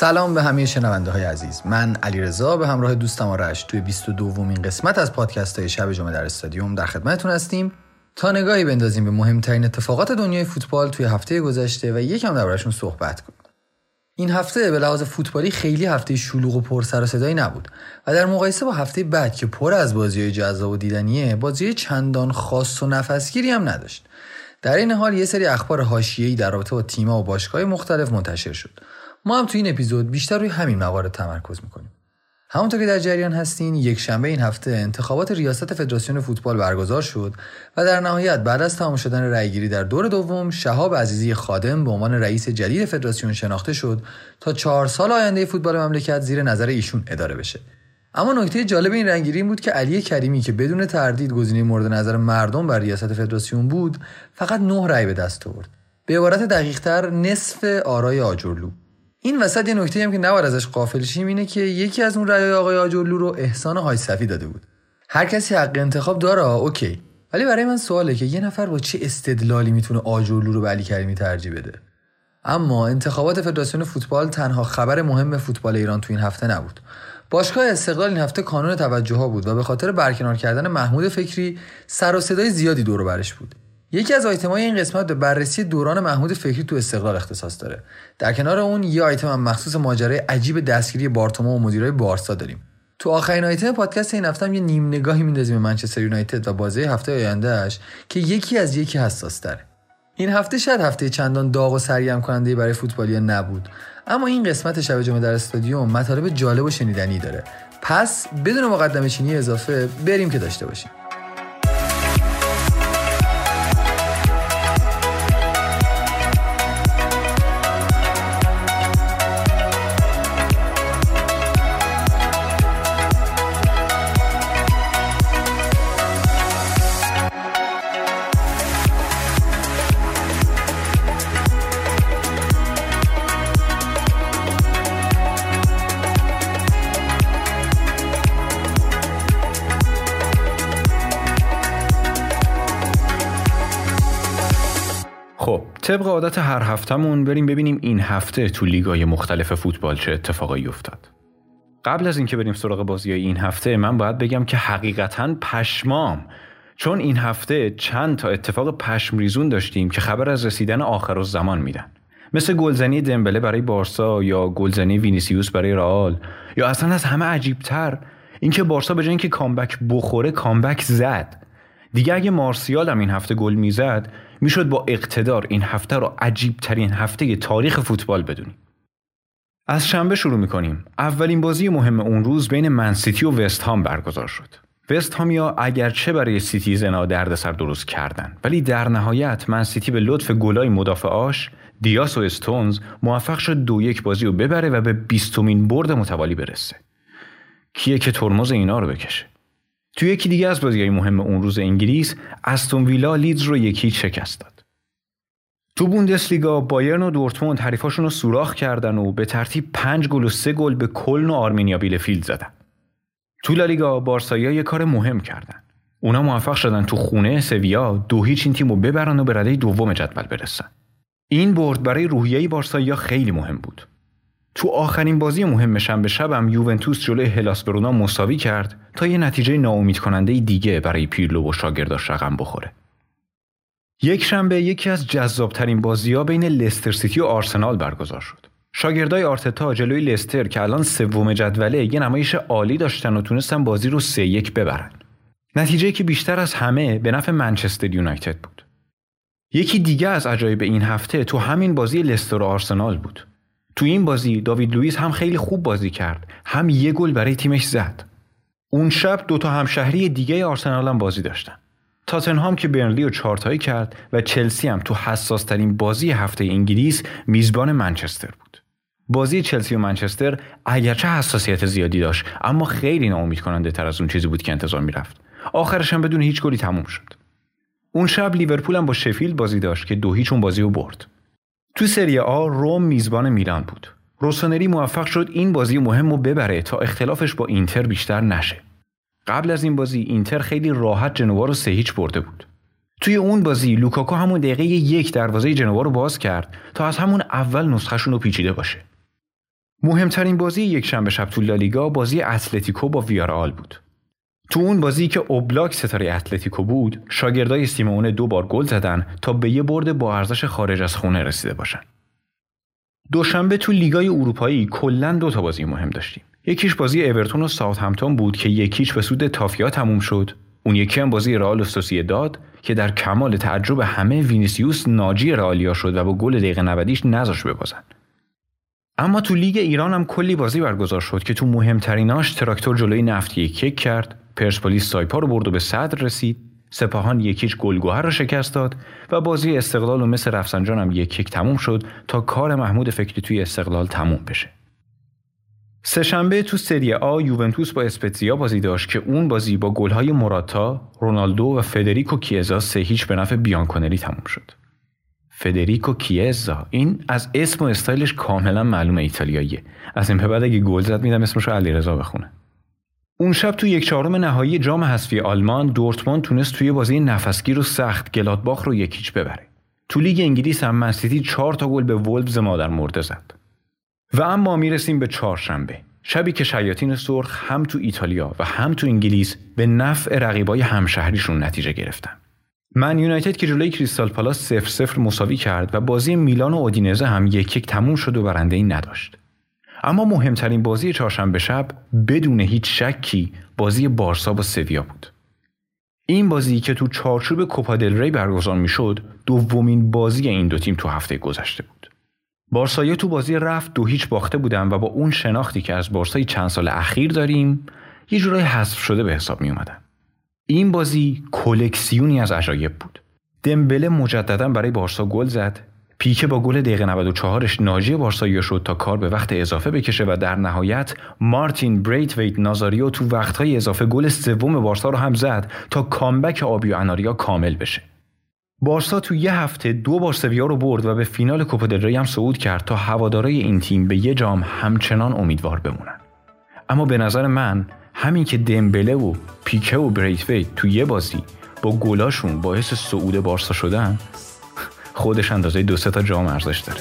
سلام به همه شنونده های عزیز. من علیرضا به همراه دوستم آرش توی 22 دومین قسمت از پادکست های شب جمعه در استادیوم در خدمتتون هستیم. تا نگاهی بندازیم به مهمترین اتفاقات دنیای فوتبال توی هفته گذشته و یکم دربارشون صحبت کنیم. این هفته به لحاظ فوتبالی خیلی هفته شلوغ و پر سر و صدایی نبود و در مقایسه با هفته بعد که پر از بازی جذاب و دیدنیه بازی چندان خاص و نفسگیری هم نداشت. در این حال یه سری اخبار حاشیه‌ای در رابطه با تیم‌ها و باشگاه مختلف منتشر شد. ما هم تو این اپیزود بیشتر روی همین موارد تمرکز می‌کنیم. همونطور که در جریان هستین یک شنبه این هفته انتخابات ریاست فدراسیون فوتبال برگزار شد و در نهایت بعد از تمام شدن رأیگیری در دور دوم شهاب عزیزی خادم به عنوان رئیس جدید فدراسیون شناخته شد تا چهار سال آینده فوتبال مملکت زیر نظر ایشون اداره بشه. اما نکته جالب این رنگیری بود که علی کریمی که بدون تردید گزینه مورد نظر مردم بر ریاست فدراسیون بود فقط نه رأی به دست آورد. به عبارت دقیقتر نصف آرای آجرلو. این وسط یه نکته هم که نباید ازش قافل شیم اینه که یکی از اون رأی آقای آجرلو رو احسان های صفی داده بود. هر کسی حق انتخاب داره اوکی. ولی برای من سواله که یه نفر با چه استدلالی می‌تونه آجرلو رو به علی کریمی ترجیح بده؟ اما انتخابات فدراسیون فوتبال تنها خبر مهم فوتبال ایران تو این هفته نبود. باشگاه استقلال این هفته کانون توجه ها بود و به خاطر برکنار کردن محمود فکری سر و صدای زیادی دور برش بود. یکی از های این قسمت به بررسی دوران محمود فکری تو استقلال اختصاص داره. در کنار اون یه آیتم هم مخصوص ماجرای عجیب دستگیری بارتوما و مدیرای بارسا داریم. تو آخرین آیتم پادکست این هفته هم یه نیم نگاهی میندازیم به منچستر یونایتد و بازی هفته آیندهش که یکی از یکی حساس داره این هفته شاید هفته چندان داغ و سرگرم کننده برای فوتبالیا نبود. اما این قسمت شب جمعه در استادیوم مطالب جالب و شنیدنی داره. پس بدون مقدمه چینی اضافه بریم که داشته باشیم. طبق عادت هر هفتهمون بریم ببینیم این هفته تو لیگای مختلف فوتبال چه اتفاقایی افتاد. قبل از اینکه بریم سراغ بازی این هفته من باید بگم که حقیقتا پشمام چون این هفته چند تا اتفاق پشم ریزون داشتیم که خبر از رسیدن آخرالزمان میدن مثل گلزنی دمبله برای بارسا یا گلزنی وینیسیوس برای رئال یا اصلا از همه عجیبتر اینکه بارسا به جای اینکه comeback بخوره comeback زد دیگه اگه مارسیال هم این هفته گل می‌زد می‌شد با اقتدار این هفته رو عجیب ترین هفته تاریخ فوتبال بدونیم. از شنبه شروع می‌کنیم. اولین بازی مهم اون روز بین منسیتی و وست هام برگزار شد. وست هامیا اگرچه برای سیتیزنا دردسر درست کردن ولی در نهایت منسیتی به لطف گلای مدافعاش دیاس و استونز موفق شد دو یک بازی رو ببره و به بیستمین برد متوالی برسه. کیه که ترمز اینا رو بکشه؟ توی یکی دیگه از بازیهای مهم اون روز انگلیس استون ویلا لیدز رو یکی شکست داد. تو بوندسلیگا بایرن و دورتموند حریفاشون رو سوراخ کردن و به ترتیب پنج گل و سه گل به کلن و آرمینیا بیلفیلد زدن. تو لالیگا بارسایا یه کار مهم کردن. اونا موفق شدن تو خونه سویا دو هیچ این تیم رو ببرن و به رده دوم جدول برسن. این برد برای روحیه بارسایا خیلی مهم بود. تو آخرین بازی مهم شنبه شبم یوونتوس جلوی هلاس برونا مساوی کرد تا یه نتیجه ناامید کننده دیگه برای پیرلو و شاگرداش رقم بخوره. یک شنبه یکی از جذابترین بازی ها بین لستر سیتی و آرسنال برگزار شد. شاگردای آرتتا جلوی لستر که الان سوم جدوله یه نمایش عالی داشتن و تونستن بازی رو سه یک ببرن. نتیجه که بیشتر از همه به نفع منچستر یونایتد بود. یکی دیگه از عجایب این هفته تو همین بازی لستر و آرسنال بود. تو این بازی داوید لوئیس هم خیلی خوب بازی کرد. هم یه گل برای تیمش زد. اون شب دوتا همشهری دیگه آرسنال هم بازی داشتن. تاتنهام که برنلی رو چارتایی کرد و چلسی هم تو حساس ترین بازی هفته انگلیس میزبان منچستر بود. بازی چلسی و منچستر اگرچه حساسیت زیادی داشت اما خیلی ناامید کننده تر از اون چیزی بود که انتظار می‌رفت. آخرش هم بدون هیچ گلی تموم شد. اون شب لیورپول هم با شفیلد بازی داشت که دو هیچ اون بازی رو برد. تو سری آ روم میزبان میلان بود. روسونری موفق شد این بازی مهم رو ببره تا اختلافش با اینتر بیشتر نشه. قبل از این بازی اینتر خیلی راحت جنوا رو سه هیچ برده بود. توی اون بازی لوکاکو همون دقیقه یک دروازه جنوا رو باز کرد تا از همون اول نسخهشون رو پیچیده باشه. مهمترین بازی یک شنبه شب تو لالیگا بازی اتلتیکو با ویارئال بود. تو اون بازی که اوبلاک ستاره اتلتیکو بود، شاگردای سیمئونه دو بار گل زدن تا به یه برد با ارزش خارج از خونه رسیده باشن. دوشنبه تو لیگای اروپایی کلا دو تا بازی مهم داشتیم. یکیش بازی اورتون و ساوثهمپتون بود که یک هیچ به سود تافیا تموم شد. اون یکی هم بازی رئال سوسیداد که در کمال تعجب همه وینیسیوس ناجی رئالیا شد و با گل دقیقه 90 نذاش ببازن. اما تو لیگ ایران هم کلی بازی برگزار شد که تو مهمتریناش تراکتور جلوی نفت یک کرد پرسپولیس سایپا رو برد و به صدر رسید سپاهان یک هیچ گلگوهر رو شکست داد و بازی استقلال و مثل رفسنجان هم یک یک تموم شد تا کار محمود فکری توی استقلال تموم بشه سهشنبه تو سری آ یوونتوس با اسپتزیا بازی داشت که اون بازی با گلهای موراتا، رونالدو و فدریکو کیزا سه هیچ به نفع بیانکونری تموم شد. فدریکو کیزا این از اسم و استایلش کاملا معلوم ایتالیاییه. از این به بعد اگه گل زد میدم اسمش رو علیرضا بخونه. اون شب تو یک چهارم نهایی جام حذفی آلمان دورتموند تونست توی بازی نفسگیر و سخت گلادباخ رو یکیچ ببره. تو لیگ انگلیس هم منسیتی چهار تا گل به وولفز مادر مرده زد. و اما می‌رسیم به چهارشنبه شبی که شیاطین سرخ هم تو ایتالیا و هم تو انگلیس به نفع رقیبای همشهریشون نتیجه گرفتن. من یونایتد که جلوی کریستال پالاس سفر سفر مساوی کرد و بازی میلان و اودینزه هم یک یک تموم شد و برنده ای نداشت. اما مهمترین بازی چهارشنبه شب بدون هیچ شکی بازی بارسا با سویا بود. این بازی که تو چارچوب کوپا دل ری برگزار می‌شد دومین بازی این دو تیم تو هفته گذشته بود. بارسایی تو بازی رفت دو هیچ باخته بودن و با اون شناختی که از بارسای چند سال اخیر داریم یه جورای حذف شده به حساب می اومدن. این بازی کلکسیونی از عجایب بود. دمبله مجددا برای بارسا گل زد پیکه با گل دقیقه 94ش ناجی بارسایی شد تا کار به وقت اضافه بکشه و در نهایت مارتین بریتویت نازاریو تو وقتهای اضافه گل سوم بارسا رو هم زد تا comeback آبی و اناریا کامل بشه. بارسا تو یه هفته دو بار سویا رو برد و به فینال کوپا دل ری هم صعود کرد تا هوادارای این تیم به یه جام همچنان امیدوار بمونن. اما به نظر من همین که دمبله و پیکه و بریتویت تو یه بازی با گلاشون باعث صعود بارسا شدن خودش اندازه دو سه تا جام ارزش داره.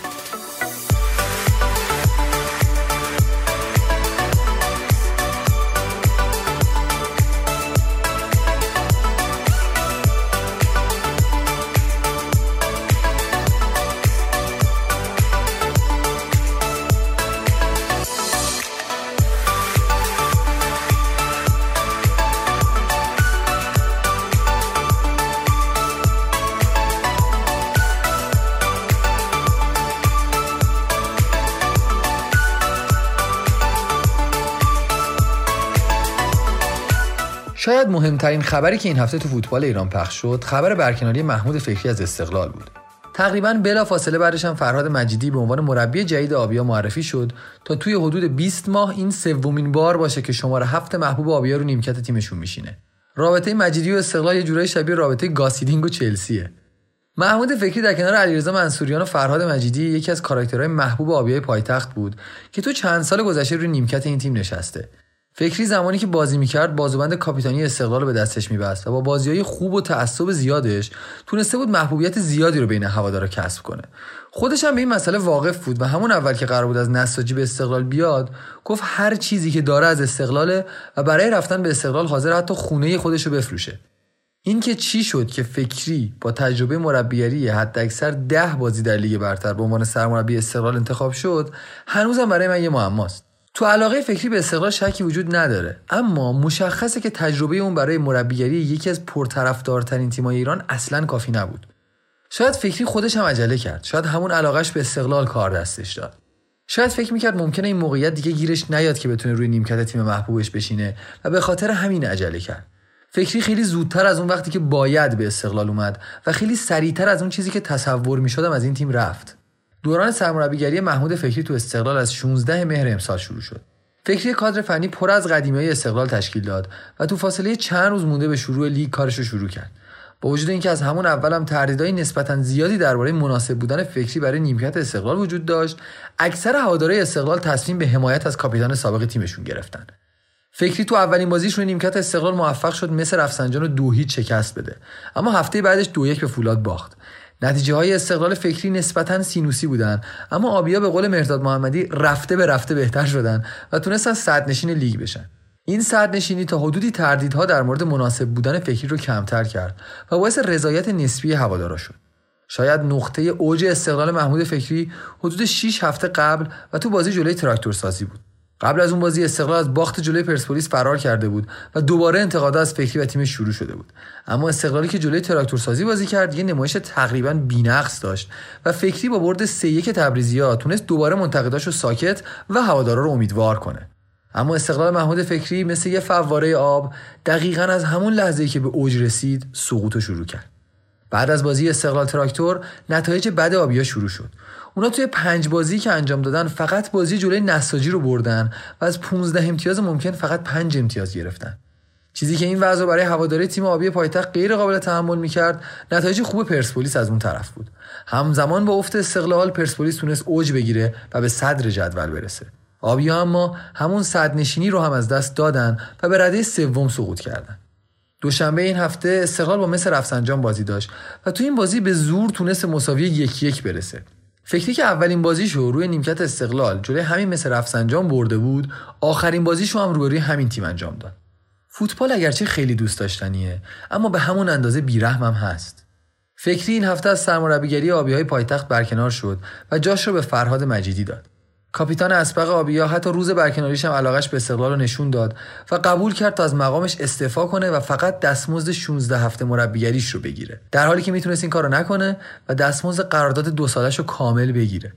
شاید مهمترین خبری که این هفته تو فوتبال ایران پخش شد خبر برکناری محمود فکری از استقلال بود. تقریبا بلا فاصله بعدش هم فرهاد مجیدی به عنوان مربی جدید آبیا معرفی شد تا توی حدود 20 ماه این سومین بار باشه که شماره هفت محبوب آبیا رو نیمکت تیمشون میشینه. رابطه مجیدی و استقلال یه جورایی شبیه رابطه گاسیدینگ و چلسیه. محمود فکری در کنار علیرضا منصوریان و فرهاد مجیدی یکی از کاراکترهای محبوب آبیای پایتخت بود که تو چند سال گذشته روی نیمکت این تیم نشسته. فکری زمانی که بازی می‌کرد بازوبند کاپیتانی استقلال رو به دستش میبست و با بازی های خوب و تعصب زیادش تونسته بود محبوبیت زیادی رو بین هوادارا کسب کنه. خودش هم به این مسئله واقف بود و همون اول که قرار بود از نساجی به استقلال بیاد گفت هر چیزی که داره از استقلاله و برای رفتن به استقلال حاضر حتی خونه خودش رو بفروشه. اینکه چی شد که فکری با تجربه مربیگری حداکثر ده بازی در لیگ برتر به عنوان سرمربی استقلال انتخاب شد هنوزم برای من یه معماست تو علاقه فکری به استقلال شکی وجود نداره. اما مشخصه که تجربه اون برای مربیگری یکی از پرطرفدارترین تیمای ایران اصلا کافی نبود. شاید فکری خودش هم عجله کرد. شاید همون علاقش به استقلال کار دستش داد. شاید فکر می‌کرد ممکنه این موقعیت دیگه گیرش نیاد که بتونه روی نیمکت تیم محبوبش بشینه و به خاطر همین عجله کرد. فکری خیلی زودتر از اون وقتی که باید به استقلال اومد و خیلی سریعتر از اون چیزی که تصور می‌شدم از این تیم رفت. دوران سرمربیگری محمود فکری تو استقلال از 16 مهر امسال شروع شد. فکری کادر فنی پر از قدیمی استقلال تشکیل داد و تو فاصله چند روز مونده به شروع لیگ کارش رو شروع کرد. با وجود اینکه از همون اولم هم تردیدهای نسبتا زیادی درباره مناسب بودن فکری برای نیمکت استقلال وجود داشت، اکثر هوادارهای استقلال تصمیم به حمایت از کاپیتان سابق تیمشون گرفتن. فکری تو اولین بازیش روی نیمکت استقلال موفق شد مثل رفسنجان رو دو هیچ شکست بده اما هفته بعدش دو یک به فولاد باخت نتیجه های استقلال فکری نسبتا سینوسی بودن. اما آبیا به قول مرداد محمدی رفته به رفته بهتر شدن و تونستن صد نشین لیگ بشن. این صد نشینی تا حدودی تردیدها در مورد مناسب بودن فکری رو کمتر کرد و باعث رضایت نسبی هوادارا شد. شاید نقطه اوج استقلال محمود فکری حدود 6 هفته قبل و تو بازی جلوی تراکتور سازی بود. قبل از اون بازی استقلال از باخت جلوی پرسپولیس فرار کرده بود و دوباره انتقادات از فکری و تیم شروع شده بود. اما استقلالی که جلوی تراکتور سازی بازی کرد یه نمایش تقریبا بی‌نقص داشت و فکری با برد 3 1 تبریزی‌ها تونست دوباره منتقداش رو ساکت و هوادارا رو امیدوار کنه. اما استقلال محمود فکری مثل یه فواره آب دقیقا از همون لحظه‌ای که به اوج رسید سقوط شروع کرد. بعد از بازی استقلال تراکتور نتایج بد آبیا شروع شد. اونا توی پنج بازی که انجام دادن فقط بازی جلوی نساجی رو بردن و از 15 امتیاز ممکن فقط 5 امتیاز گرفتن. چیزی که این وضع برای هواداری تیم آبی پایتخت غیر قابل تحمل می‌کرد نتایج خوب پرسپولیس از اون طرف بود. همزمان با افت استقلال پرسپولیس تونست اوج بگیره و به صدر جدول برسه. آبیا اما همون صد نشینی رو هم از دست دادن و به رده سوم سقوط کردن. دوشنبه این هفته استقلال با مثل رفسنجان بازی داشت و تو این بازی به زور تونست مساوی یکی یک برسه. فکری که اولین بازیشو روی نیمکت استقلال جلوی همین مثل رفسنجان برده بود آخرین بازیشو هم روی همین تیم انجام داد. فوتبال اگرچه خیلی دوست داشتنیه اما به همون اندازه بیرحم هم هست. فکری این هفته از سرمربیگری آبی های پایتخت برکنار شد و جاش رو به فرهاد مجیدی داد. کاپیتان اسبق آبیا حتی روز برکناریش هم علاقش به استقلال رو نشون داد و قبول کرد تا از مقامش استعفا کنه و فقط دستمزد 16 هفته مربیگریش رو بگیره. در حالی که می‌تونست این کارو نکنه و دستمزد قرارداد دو سالش رو کامل بگیره.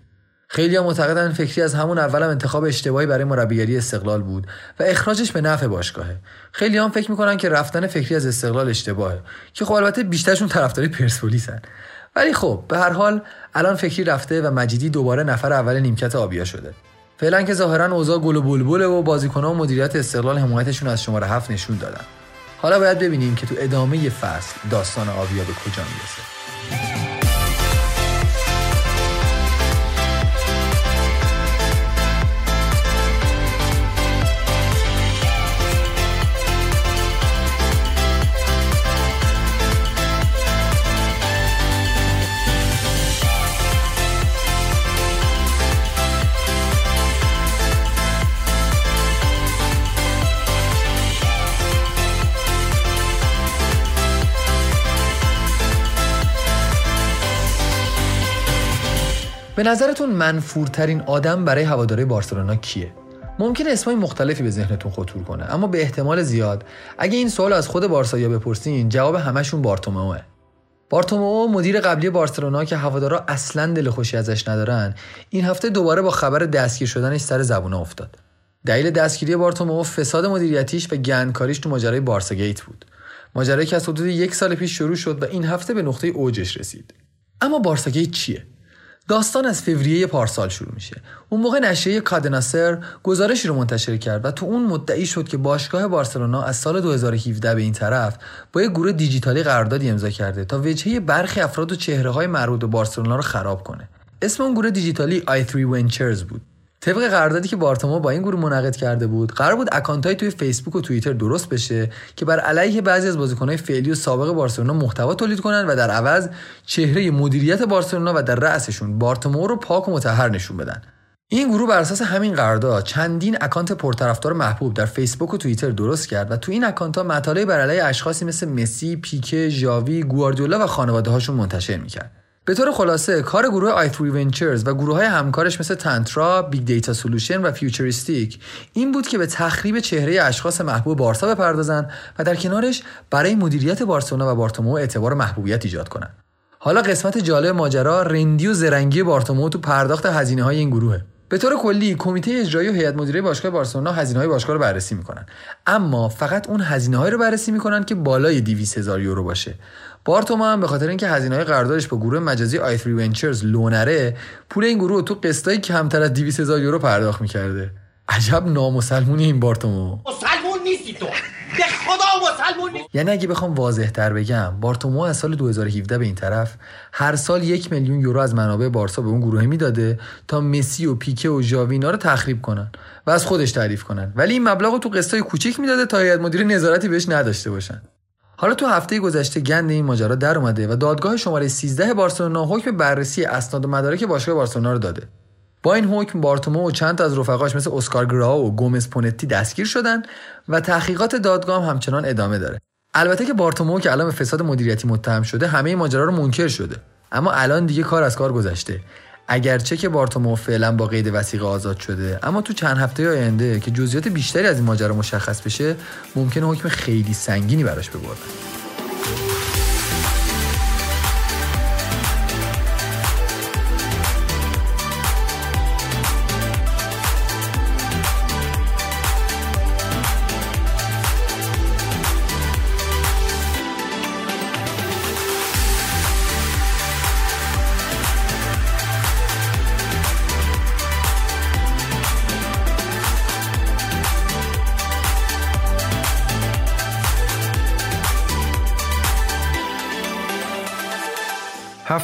خیلی هم معتقدن فکری از همون اولم انتخاب اشتباهی برای مربیگری استقلال بود و اخراجش به نفع باشگاهه. خیلی هم فکر می‌کنن که رفتن فکری از استقلال اشتباهه. که خب البته بیشترشون طرفداری پرسپولیسن. ولی خب به هر حال الان فکری رفته و مجیدی دوباره نفر اول نیمکت آبیا شده. فعلا که ظاهرا اوضاع گل و بلبله و بازیکنان و مدیریت استقلال حمایتشون از شماره هفت نشون دادن. حالا باید ببینیم که تو ادامه فصل داستان آبیا به کجا می‌رسه. به نظرتون منفورترین آدم برای هواداره بارسلونا کیه؟ ممکن اسمای مختلفی به ذهنتون خطور کنه اما به احتمال زیاد اگه این سوال از خود بارسایا بپرسین جواب همشون بارتومئوه. بارتومئو مدیر قبلی بارسلونا که هوادارا اصلا دل خوشی ازش ندارن این هفته دوباره با خبر دستگیر شدنش سر زبونه افتاد. دلیل دستگیری بارتومئو فساد مدیریتیش و گندکاریش تو ماجرای بارسا گیت بود. ماجرایی که از حدود یک سال پیش شروع شد و این هفته به نقطه اوجش رسید. اما بارسا گیت چیه؟ داستان از فوریه پارسال شروع میشه. اون موقع نشریه کادناسر گزارشی رو منتشر کرد و تو اون مدعی شد که باشگاه بارسلونا از سال 2017 به این طرف با یک گروه دیجیتالی قراردادی امضا کرده تا وجهه برخی افراد و چهره های مربوط به بارسلونا رو خراب کنه. اسم اون گروه دیجیتالی i3 Ventures بود. طبق قراردادی که بارتومو با این گروه منعقد کرده بود قرار بود اکانتای توی فیسبوک و توییتر درست بشه که بر علیه بعضی از بازیکنهای فعلی و سابق بارسلونا محتوا تولید کنن و در عوض چهره مدیریت بارسلونا و در رأسشون بارتومو رو پاک و مطهر نشون بدن این گروه بر اساس همین قرارداد چندین account پرطرفدار محبوب در فیسبوک و توییتر درست کرد و تو این account ها مطالبی بر علیه اشخاصی مثل مسی، پیکه، ژاوی، گواردیولا و خانواده هاشون منتشر می‌کرد. به طور خلاصه کار گروه i3 Ventures و گروه های همکارش مثل تنترا، Big Data Solution و Futuristic این بود که به تخریب چهره اشخاص محبوب بارسا بپردازن و در کنارش برای مدیریت بارسلونا و بارتومو اعتبار محبوبیت ایجاد کنند. حالا قسمت جالب ماجرا رندی و زرنگی بارتومو تو پرداخت هزینه های این گروهه. به طور کلی کمیته اجرایی و هیئت مدیره باشگاه بارسلونا هزینه های باشگاه رو بررسی می‌کنن اما فقط اون هزینه رو بررسی می‌کنن که بالای 200 هزار یورو باشه بارتوما هم به خاطر اینکه هزینه های قراردادش با گروه مجازی آی 3 ونچرز لونره پول این گروه تو قسطای کمتر از 200 هزار یورو پرداخت می‌کرده. عجب نامسلمونی این بارتومو. مسلمون نیستی تو. به خدا مسلمون نیست. یعنی اگه بخوام واضح تر بگم بارتومو از سال 2017 به این طرف هر سال یک میلیون یورو از منابع بارسا به اون گروه می‌داده تا مسی و پیکه و ژاوینا رو تخریب کنن و از خودش تعریف کنن. ولی این مبلغ رو تو قسطای کوچیک می‌داده تا هیئت مدیره نظارتی بهش نداشته باشن. حالا تو هفته گذشته گند این ماجرا در اومده و دادگاه شماره 13 بارسلونا حکم بررسی اسناد و مدارک باشگاه بارسلونا رو داده. با این حکم بارتومو و چند از رفقاش مثل اسکار گراو و گومز پونتی دستگیر شدن و تحقیقات دادگاه هم همچنان ادامه داره. البته که بارتومو که الان به فساد مدیریتی متهم شده همه ماجرا رو منکر شده. اما الان دیگه کار از کار گذشته. اگرچه که بارتومو فعلا با قید وسیقه آزاد شده اما تو چند هفته آینده که جزئیات بیشتری از این ماجرا مشخص بشه ممکنه حکم خیلی سنگینی براش ببرن.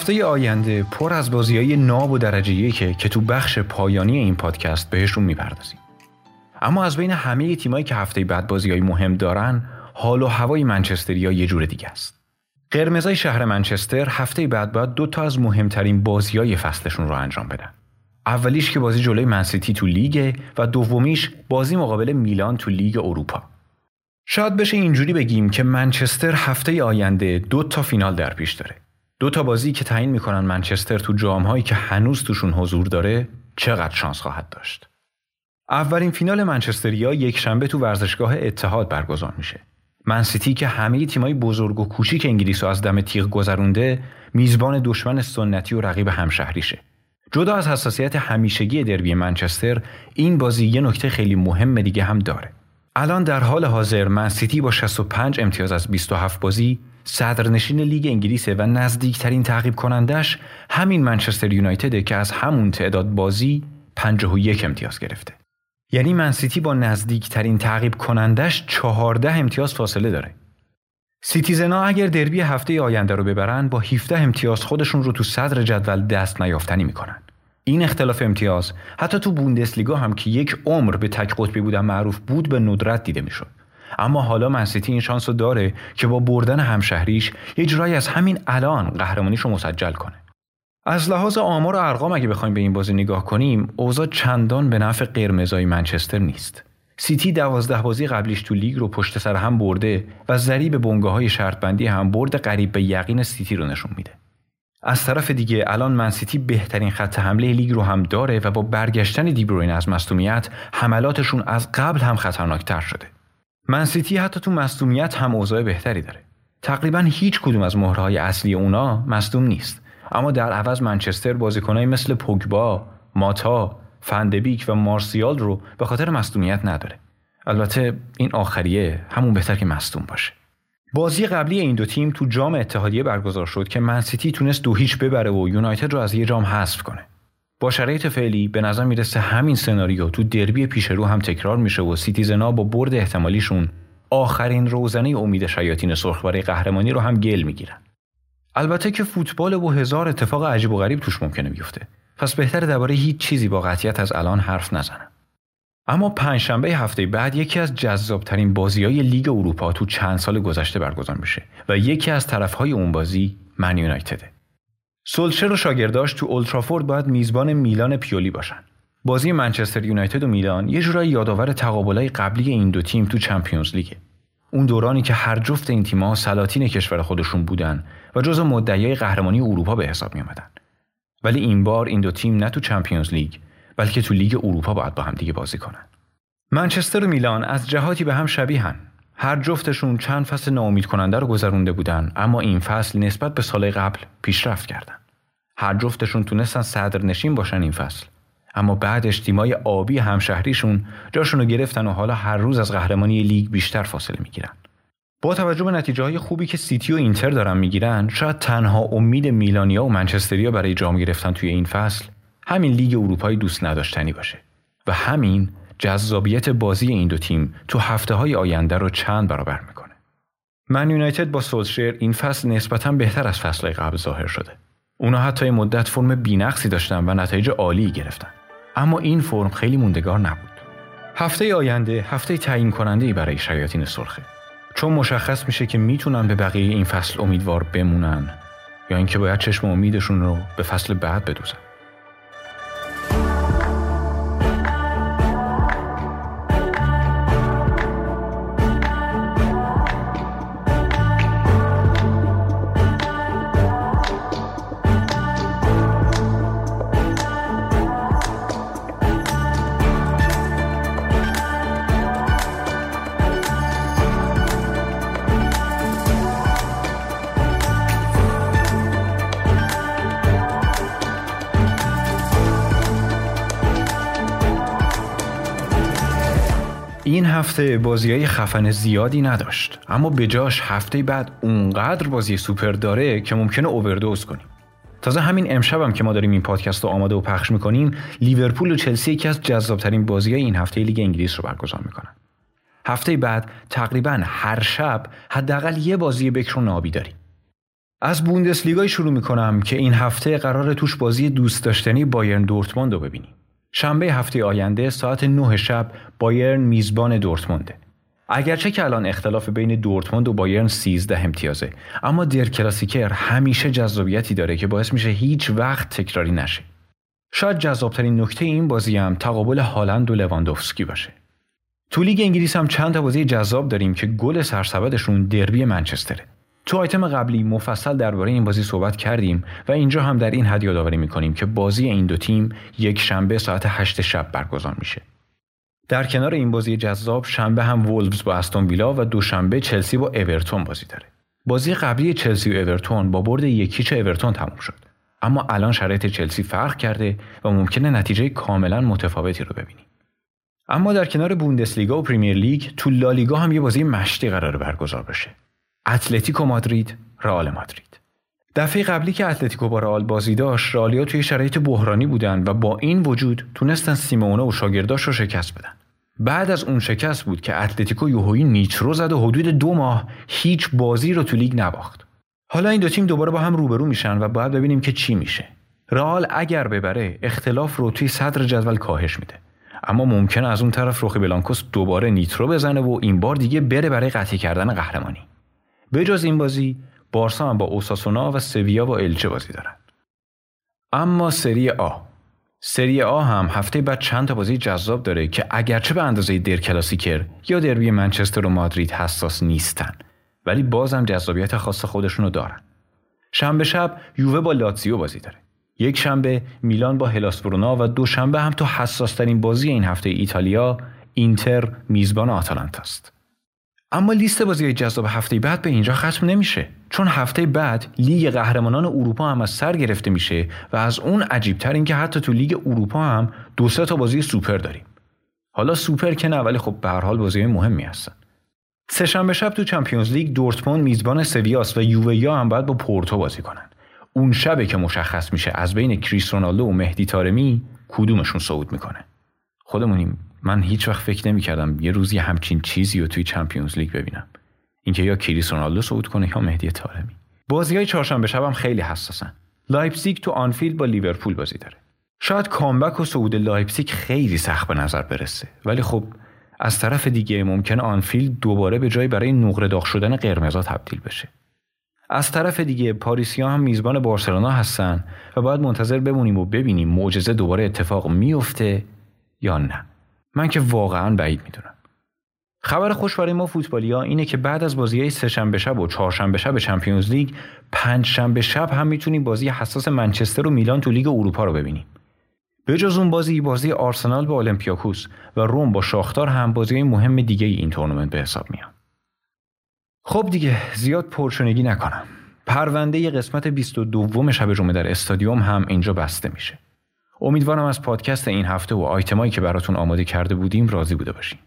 هفته آینده پر از بازی های ناب و درجه یکه که تو بخش پایانی این پادکست بهشون می‌پردازیم. اما از بین همه تیمایی که هفته بعد بازی های مهم دارن حال و هوای منچستریا یه جور دیگه است. قرمزای شهر منچستر هفته بعد باید دو تا از مهمترین بازی های فصلشون رو انجام بدن. اولیش که بازی جلوی منسیتی تو لیگ و دومیش بازی مقابل میلان تو لیگ اروپا. شاید بشه اینجوری بگیم که منچستر هفته آینده دو تا فینال در پیش داره. دو تا بازی که تعیین می‌کنن منچستر تو جامهایی که هنوز توشون حضور داره چقدر شانس خواهد داشت. اولین فینال منچستریا یک شنبه تو ورزشگاه اتحاد برگزار میشه. منسیتی که همه تیمای بزرگ و کوچیک انگلیس رو از دم تیغ گذرونده میزبان دشمن سنتی و رقیب همشهریشه. جدا از حساسیت همیشگی دربی منچستر این بازی یه نکته خیلی مهم دیگه هم داره. الان در حال حاضر منسیتی با 65 امتیاز از 27 بازی صدرنشین لیگ انگلیسه و نزدیکترین تعقیب کنندش همین منچستر یونایتده که از همون تعداد بازی 51 امتیاز گرفته. یعنی منسیتی با نزدیکترین تعقیب کنندش 14 امتیاز فاصله داره. سیتیزنا اگر دربی هفته آینده رو ببرن با 17 امتیاز خودشون رو تو صدر جدول دست نیافتنی می‌کنن. این اختلاف امتیاز حتی تو بوندسلیگا هم که یک عمر به تک قطبی بودن معروف بود به ندرت دیده می‌شد. اما حالا منسیتی این شانس رو داره که با بردن همشهریش یه جورایی از همین الان قهرمانیش رو مسجل کنه. از لحاظ آمار و ارقام اگه بخوایم به این بازی نگاه کنیم اوضاع چندان به نفع قرمزای منچستر نیست. سیتی دوازده بازی قبلیش تو لیگ رو پشت سر هم برده و ضریب بنگاه های شرط بندی هم برد قریب به یقین سیتی رو نشون میده. از طرف دیگه الان منسیتی بهترین خط حمله لیگ رو هم داره و با برگشتن دیبروین از مصدومیت حملاتشون از قبل هم خطرناکتر شده. منسیتی حتی تو مصدومیت هم اوضاع بهتری داره. تقریبا هیچ کدوم از مهرهای اصلی اونا مصدوم نیست. اما در عوض منچستر بازیکنایی مثل پوگبا، ماتا، فندبیک و مارسیال رو به خاطر مصدومیت نداره. البته این آخریه همون بهتر که مصدوم باشه. بازی قبلی این دو تیم تو جام اتحادیه برگزار شد که منسیتی تونست دو هیچ ببره و یونایتد رو از یه جام حذف کنه. با شرایط فعلی به نظر می‌رسه همین سناریو تو دربی پیش رو هم تکرار میشه و سیتیزنا با برد احتمالیشون آخرین روزنه امید شیاطین سرخ برای قهرمانی رو هم گل می‌گیرن. البته که فوتبال و هزار اتفاق عجیب و غریب توش ممکنه بیفته. پس بهتر درباره هیچ چیزی با قطعیت از الان حرف نزنم. اما پنجشنبه هفته بعد یکی از جذابترین بازی های لیگ اروپا تو چند سال گذشته برگزار میشه و یکی از طرفهای اون بازی من یونایتده. سولشر و شاگرداش تو اولترافورد باید میزبان میلان پیولی باشن. بازی منچستر یونایتد و میلان یه جورایی یادآور تقابلای قبلی این دو تیم تو چمپیونز لیگه. اون دورانی که هر جفت این تیم‌ها سلاطین کشور خودشون بودن و جزو مدعیای قهرمانی اروپا به حساب می اومدن. ولی این بار این دو تیم نه تو چمپیونز لیگ بلکه تو لیگ اروپا باید با هم دیگه بازی کنن. منچستر و میلان از جهاتی به هم شبیهن. هر جفتشون چند فصل ناامید کننده رو گذرونده بودن اما این فصل نسبت به سال قبل پیشرفت کردن. هر جفتشون تونستن صدر نشین باشن این فصل. اما بعدش تیمای آبی همشهریشون جاشون رو گرفتن و حالا هر روز از قهرمانی لیگ بیشتر فاصله می‌گیرن. با توجه به نتیجه خوبی که سیتی و اینتر دارن می‌گیرن شاید تنها امید میلانیا و منچستریا برای جام گرفتن توی این فصل همین لیگ اروپایی دوست نداشتنی باشه. و همین جذابیت بازی این دو تیم تو هفته های آینده رو چند برابر می‌کنه. من یونایتد با سولشر این فصل نسبتا بهتر از فصل قبل ظاهر شده. اونا حتی مدت فرم بینقصی داشتن و نتایج عالی گرفتن. اما این فرم خیلی موندگار نبود. هفته آینده هفته تعیین کننده ای برای شیاطین سرخه. چون مشخص میشه که می‌تونن به بقیه این فصل امیدوار بمونن یا اینکه باید چشم امیدشون رو به فصل بعد بدوزن. هفته بازی های خفن زیادی نداشت. اما به جاش هفته بعد اونقدر بازی سوپر داره که ممکنه اووردوز کنیم. تازه همین امشب هم که ما داریم این پادکست رو آماده و پخش می‌کنیم لیورپول و چلسی یکی از جذابترین بازی های این هفته لیگ انگلیس رو برگزار می‌کنن. هفته بعد تقریبا هر شب حداقل یه بازی بکر و نابی داریم. از بوندسلیگای شروع می‌کنم که این هفته قرار توش بازی دوست داشتنی بایرن دورتموند رو ببینیم. شنبه هفته آینده ساعت 9 شب بایرن میزبان دورتمونده. اگرچه که الان اختلاف بین دورتموند و بایرن 13 امتیازه اما در کلاسیکر همیشه جذابیتی داره که باعث میشه هیچ وقت تکراری نشه. شاید جذابترین نکته این بازی هم تقابل هالند و لواندوفسکی باشه. تو لیگ انگلیس هم چند تا بازی جذاب داریم که گل سرسبدشون دربی منچستره. تو آیتم قبلی مفصل درباره این بازی صحبت کردیم و اینجا هم در این حد یادآوری می‌کنیم که بازی این دو تیم یک شنبه ساعت 8 شب برگزار میشه. در کنار این بازی جذاب شنبه هم وولفز با استون ویلا و دوشنبه چلسی با اورتون بازی داره. بازی قبلی چلسی و اورتون با برد یکیچ اورتون تموم شد. اما الان شرایط چلسی فرق کرده و ممکنه نتیجه کاملا متفاوتی رو ببینیم. اما در کنار بوندسلیگا و پریمیر لیگ تو لالیگا هم یه بازی مشتی قرار برگزار بشه. اتلتیکو مادرید رئال مادرید. دفعه قبلی که اتلتیکو با رئال بازی داشت رئالیا توی شرایط بحرانی بودن و با این وجود تونستن سیمونه و شاگرداش رو شکست بدن. بعد از اون شکست بود که اتلتیکو یوهویی نیترو زد و حدود دو ماه هیچ بازی رو تو لیگ نباخت. حالا این دو تیم دوباره با هم روبرو میشن و باید ببینیم که چی میشه. رئال اگر ببره اختلاف رو توی صدر جدول کاهش میده. اما ممکنه از اون طرف روخی بلانکوس دوباره نیترو بزنه و این بار دیگه بره برای قطعی کردن قهرمانی. جز این بازی بارسا هم با اوساسونا و سویا با الچه بازی دارند. اما سری آ سری آ هم هفته بعد چند تا بازی جذاب داره که اگرچه به اندازه در کلاسیکر یا دربی منچستر و مادرید حساس نیستن ولی بازم جذابیت خاص خودشونو رو دارن. شنبه شب یووه با لاتزیو بازی داره. یک شنبه میلان با هلاس و دو شنبه هم تو حساس ترین بازی این هفته ایتالیا اینتر میزبان آتالانتا است. اما لیست بازی جذاب هفته بعد به اینجا ختم نمیشه. چون هفته بعد لیگ قهرمانان اروپا هم از سر گرفته میشه و از اون عجیبتر اینکه حتی تو لیگ اروپا هم دو سه تا بازی سوپر داریم. حالا سوپر که نه ولی خب به هر حال بازی مهمی هستن. سهشنبه شب تو Champions League دورتموند میزبان سویاس و یوویا هم باید با پورتو بازی کنن. اون شبه که مشخص میشه از بین کریس رونالدو و مهدی طارمی کدومشون صعود می‌کنه. خودمونیم من هیچ وقت فکر نمی کردم یه روزی همچین چیزی رو توی Champions League ببینم. اینکه یا کریس رونالدو صعود کنه یا مهدی طارمی. بازی های چهارشنبه شب خیلی حساسن. لایپزیگ تو آنفیلد با لیورپول بازی داره. شاید comeback و صعود لایپزیگ خیلی سخت به نظر برسه. ولی خب از طرف دیگه ممکنه آنفیلد دوباره به جایی برای نقره داغ شدن قرمزا تبدیل بشه. از طرف دیگه پاریسیا هم میزبان بارسلونا هستن و باید منتظر بمونیم و ببینیم معجزه دوباره اتفاق میفته یا نه. من که واقعا بعید می‌دونم. خبر خوش برای ما فوتبالیا اینه که بعد از بازی های سهشنبه شب و چهارشنبه شب چمپیونز لیگ پنج شنبه شب هم می‌تونیم بازی حساس منچستر و میلان تو لیگ اروپا رو ببینیم. به جز اون بازی بازی آرسنال با اولمپیاکوس و روم با شاختار هم بازی مهم دیگه این تورنمنت به حساب میان خب دیگه زیاد پرشونگی نکنم. پرونده قسمت 22 شب جمعه در استادیوم هم اینجا بسته میشه. امیدوارم از پادکست این هفته و آیتمایی که براتون آماده کرده بودیم راضی بوده باشین.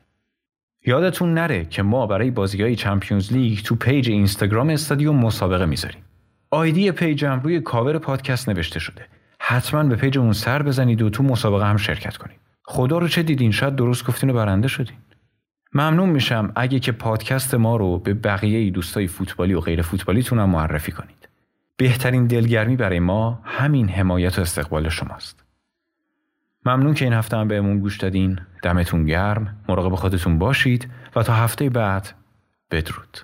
یادتون نره که ما برای بازی های Champions League تو page اینستاگرام استادیوم مسابقه می‌ذاریم. ID page م روی کاور پادکست نوشته شده. حتما به page مون سر بزنید و تو مسابقه هم شرکت کنید. خدا رو چه دیدین شاید درست گفتین و برنده شدین. ممنون میشم اگه که پادکست ما رو به بقیه دوستای فوتبالی و غیر فوتبالیتون هم معرفی کنید. بهترین دلگرمی برای ما همین حمایت و استقبال شماست. ممنون که این هفته هم بهمون گوش دادین. دمتون گرم. مراقب خودتون باشید و تا هفته بعد بدرود.